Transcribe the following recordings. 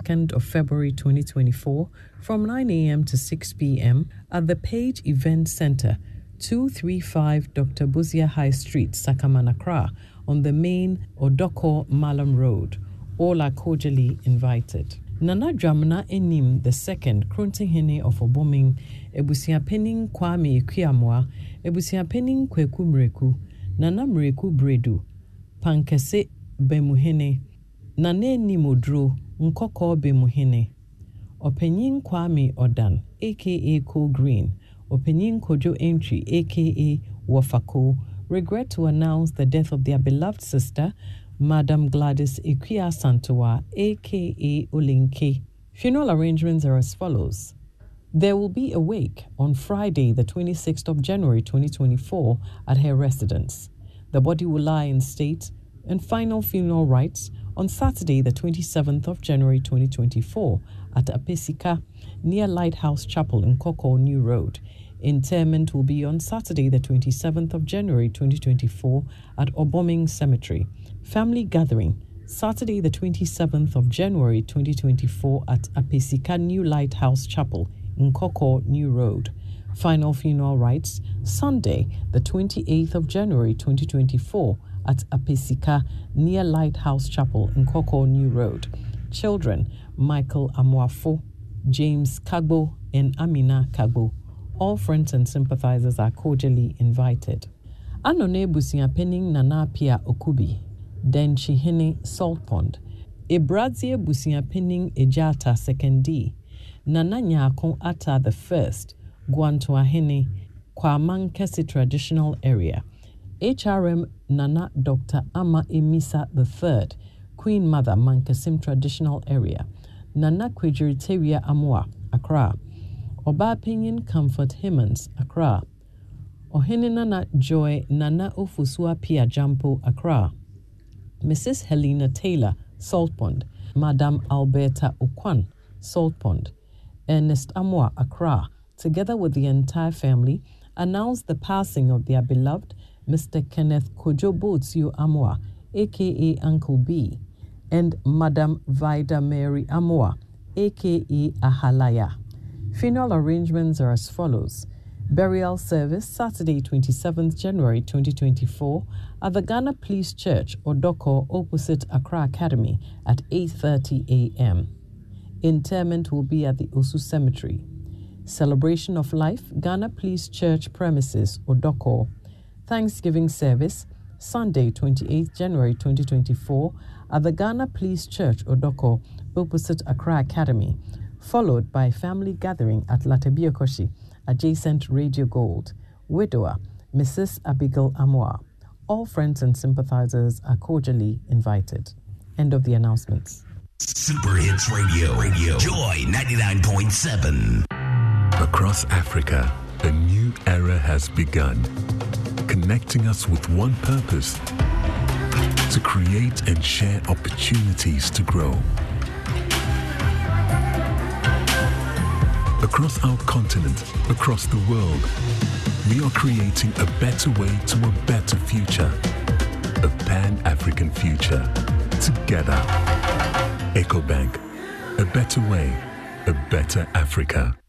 2nd of February 2024 from 9 a.m. to 6 p.m. at the Page Event Center, 235 Dr. Buzia High Street, Sakamanakra, on the main Odoko Malam Road. All are cordially invited. Nana Dramana Enim II, Krontinghene of Oboming, Ebusiapening Kwame Equiamwa, Ebusiapening Kweku Mreku, Nana Mreku Bredu, Pankese Bemuhene, Nane Nimodro, Nkɔkɔɔ Bemuhene, Ɔpanyin Kwame Odan, aka Cool Green, Ɔpanyin Kojo Entry, aka Wafako, regret to announce the death of their beloved sister, Madam Gladys Ikuya Santoa, aka Olinke. Funeral arrangements are as follows. There will be a wake on Friday, the 26th of January 2024, at her residence. The body will lie in state and final funeral rites on Saturday, the 27th of January 2024, at Apesika, near Lighthouse Chapel in Koko New Road. Interment will be on Saturday, the 27th of January 2024, at Oboming Cemetery. Family gathering, Saturday, the 27th of January 2024, at Apesika New Lighthouse Chapel in Koko New Road. Final funeral rites, Sunday, the 28th of January 2024, at Apesika near Lighthouse Chapel in Koko New Road. Children Michael Amwafo, James Kagbo, and Amina Kagbo. All friends and sympathizers are cordially invited. Anone Busiapening Nana Pia Okubi, Denchihene Salt Pond, Ebrazie Busiapening Ejata Second D, Nana Nyako Ata the First, Guantuahene, Kwamankesi Traditional Area. HRM Nana Dr. Ama Emisa III, Queen Mother, Mankasim Traditional Area, Nana Kwejiriteria Amua, Accra, Oba Opinion Comfort Himmons, Accra, Ohene Nana Joy Nana Ofusua Pia Jampo, Accra, Mrs. Helena Taylor, Salt Pond, Madame Alberta Okwan, Salt Pond, Ernest Amua, Accra, together with the entire family, announced the passing of their beloved Mr. Kenneth Kojo Botsio Amwa, aka Uncle B, and Madam Vida Mary Amwa, aka Ahalaya. Funeral arrangements are as follows. Burial service Saturday, 27th January 2024 at the Ghana Police Church, Odoko, opposite Accra Academy at 8:30 a.m. Interment will be at the Osu Cemetery. Celebration of Life, Ghana Police Church premises, Odoko, Thanksgiving service, Sunday, 28th January 2024, at the Ghana Police Church, Odoko, opposite Accra Academy, followed by family gathering at Latabiokoshi, adjacent Radio Gold. Widower, Mrs. Abigail Amoa. All friends and sympathizers are cordially invited. End of the announcements. Super Hits Radio, Radio, Joy 99.7. Across Africa, a new era has begun connecting us with one purpose to create and share opportunities to grow. Across our continent, across the world, we are creating a better way to a better future. A pan African future. Together. EcoBank. A better way, a better Africa.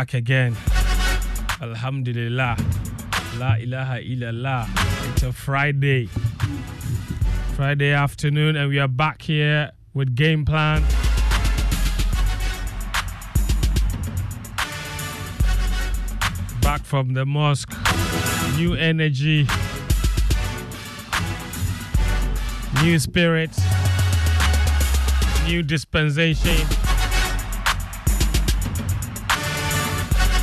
Back again. Alhamdulillah. La ilaha illallah. It's a Friday. Friday afternoon, and we are back here with game plan. Back from the mosque. New energy. New spirit. New dispensation.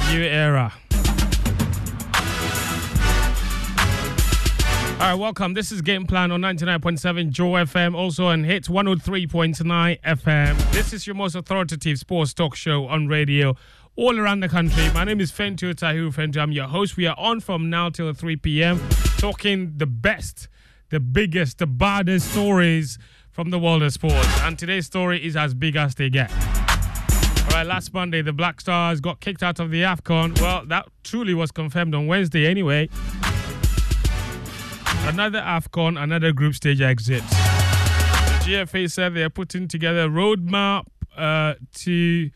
New era. All right, welcome. This is Game Plan on 99.7 Joy FM, also on Hits 103.9 FM. This is your most authoritative sports talk show on radio all around the country. My name is Fentu Tahiru Fentu. I'm your host. We are on from now till 3 p.m. talking the best, the biggest, the baddest stories from the world of sports. And today's story is as big as they get. All right, last Monday, the Black Stars got kicked out of the AFCON. Well, that truly was confirmed on Wednesday anyway. Another AFCON, another group stage exit. The GFA said they are putting together a roadmap uh, to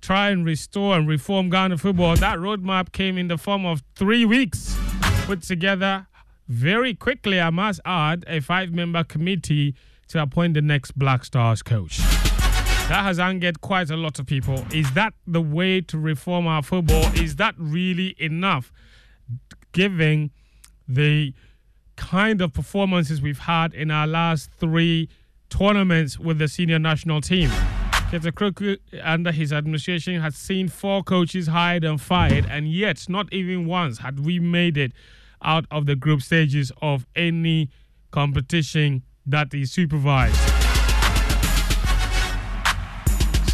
try and restore and reform Ghana football. That roadmap came in the form of three weeks put together very quickly, I must add, a five member committee to appoint the next Black Stars coach. That has angered quite a lot of people. Is that the way to reform our football? Is that really enough? Given the kind of performances we've had in our last three tournaments with the senior national team. Kurt Okraku, under his administration, has seen four coaches hired and fired, and yet not even once had we made it out of the group stages of any competition that he supervised.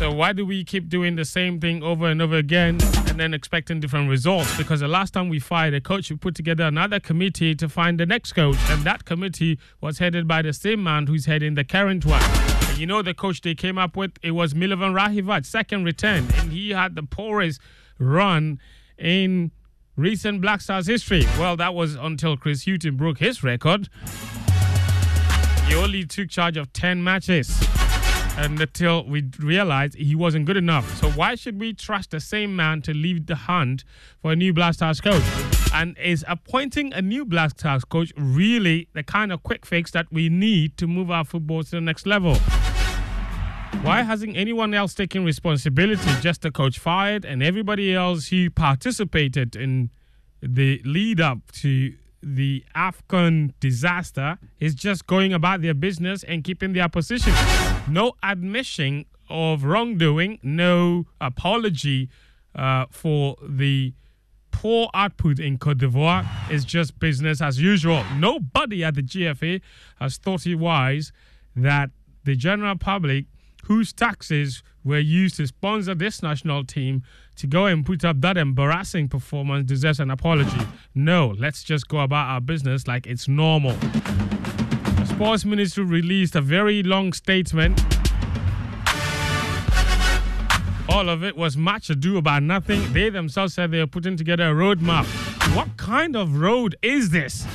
So why do we keep doing the same thing over and over again and then expecting different results? Because the last time we fired a coach, we put together another committee to find the next coach, and that committee was headed by the same man who's heading the current one. And you know the coach they came up with? It was Milovan Rajevac, second return, and he had the poorest run in recent Black Stars history. Well, that was until Chris Hughton broke his record. He only took charge of 10 matches until we realized he wasn't good enough. So why should we trust the same man to lead the hunt for a new Black Stars coach? And is appointing a new Black Stars coach really the kind of quick fix that we need to move our football to the next level? Why hasn't anyone else taken responsibility? Just the coach fired and everybody else who participated in the lead up to the AFCON disaster is just going about their business and keeping their position. No admission of wrongdoing, no apology uh, for the poor output in Cote d'Ivoire. It's just business as usual. Nobody at the GFA has thought it wise that the general public whose taxes were used to sponsor this national team to go and put up that embarrassing performance deserves an apology. No, let's just go about our business like it's normal. The sports ministry released a very long statement All of it was much ado about nothing. They themselves said they are putting together a roadmap. What kind of road is this?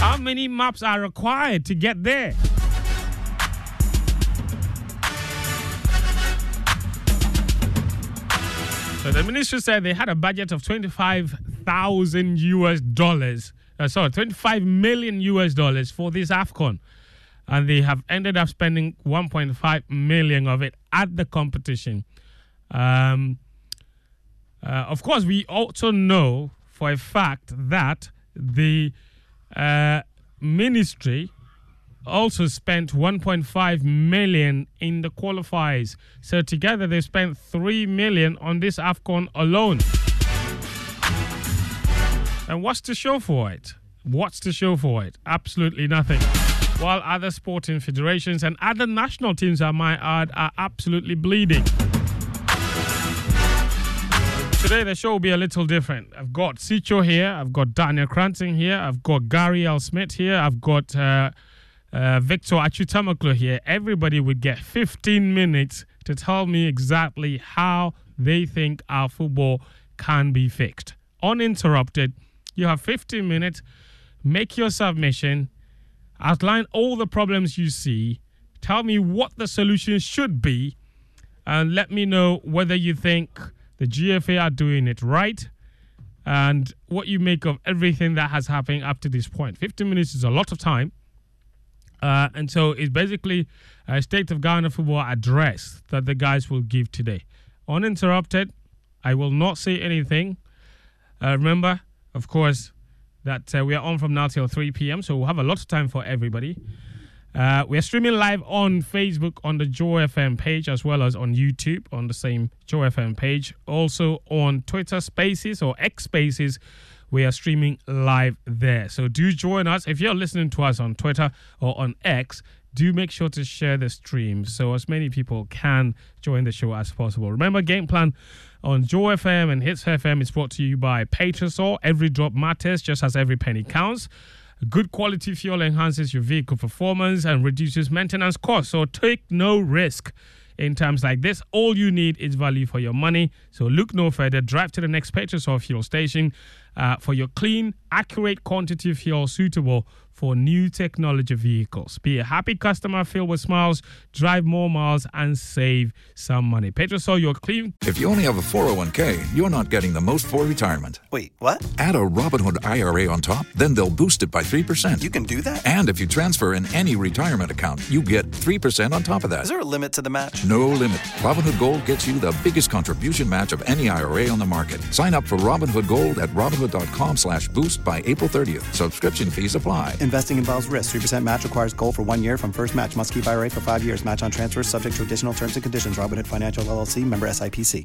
How many maps are required to get there? So the ministry said they had a budget of 25,000 US dollars. Uh, sorry, 25 million US dollars for this AFCON. And they have ended up spending 1.5 million of it at the competition. Um, uh, of course, we also know for a fact that the uh, ministry also spent 1.5 million in the qualifiers. So together they spent 3 million on this AFCON alone. And what's to show for it? What's to show for it? Absolutely nothing. While other sporting federations and other national teams, I might add, are absolutely bleeding. Today the show will be a little different. I've got Sicho here, I've got Daniel Cranston here, I've got Gary Al-Smith here, I've got uh, uh, Victor Achutamaklo here. Everybody would get 15 minutes to tell me exactly how they think our football can be fixed. Uninterrupted, you have 15 minutes. Make your submission, outline all the problems you see, tell me what the solution should be, and let me know whether you think the GFA are doing it right and what you make of everything that has happened up to this point. 15 minutes is a lot of time. Uh, and so it's basically a state of Ghana football address that the guys will give today. Uninterrupted, I will not say anything. Uh, remember, of course, that uh, we are on from now till 3 p.m., so we'll have a lot of time for everybody. Uh, we're streaming live on Facebook on the Joy FM page as well as on YouTube on the same Joy FM page. Also on Twitter Spaces or X Spaces, we are streaming live there. So do join us. If you're listening to us on Twitter or on X, do make sure to share the stream so as many people can join the show as possible. Remember, Game Plan on Joy FM and Hits FM is brought to you by Petrosol. Every drop matters just as every penny counts. Good quality fuel enhances your vehicle performance and reduces maintenance costs. So take no risk in times like this. All you need is value for your money. So look no further. Drive to the next Petrosol fuel station uh, for your clean, accurate quantity fuel suitable for new technology vehicles. Be a happy customer filled with smiles, drive more miles, and save some money. Petrosol, your clean. If you only have a 401k, you're not getting the most for retirement. Wait, what? Add a Robinhood IRA on top, then they'll boost it by 3%. You can do that? and if you transfer in any retirement account, you get 3% on top of that. Is there a limit to the match? No limit. Robinhood Gold gets you the biggest contribution match of any IRA on the market. Sign up for Robinhood Gold at Robinhood.com slash boost by April 30th. Subscription fees apply. Investing involves risk. 3% match requires gold for one year from first match. Must keep IRA for five years. Match on transfers subject to additional terms and conditions. Robinhood Financial LLC member SIPC.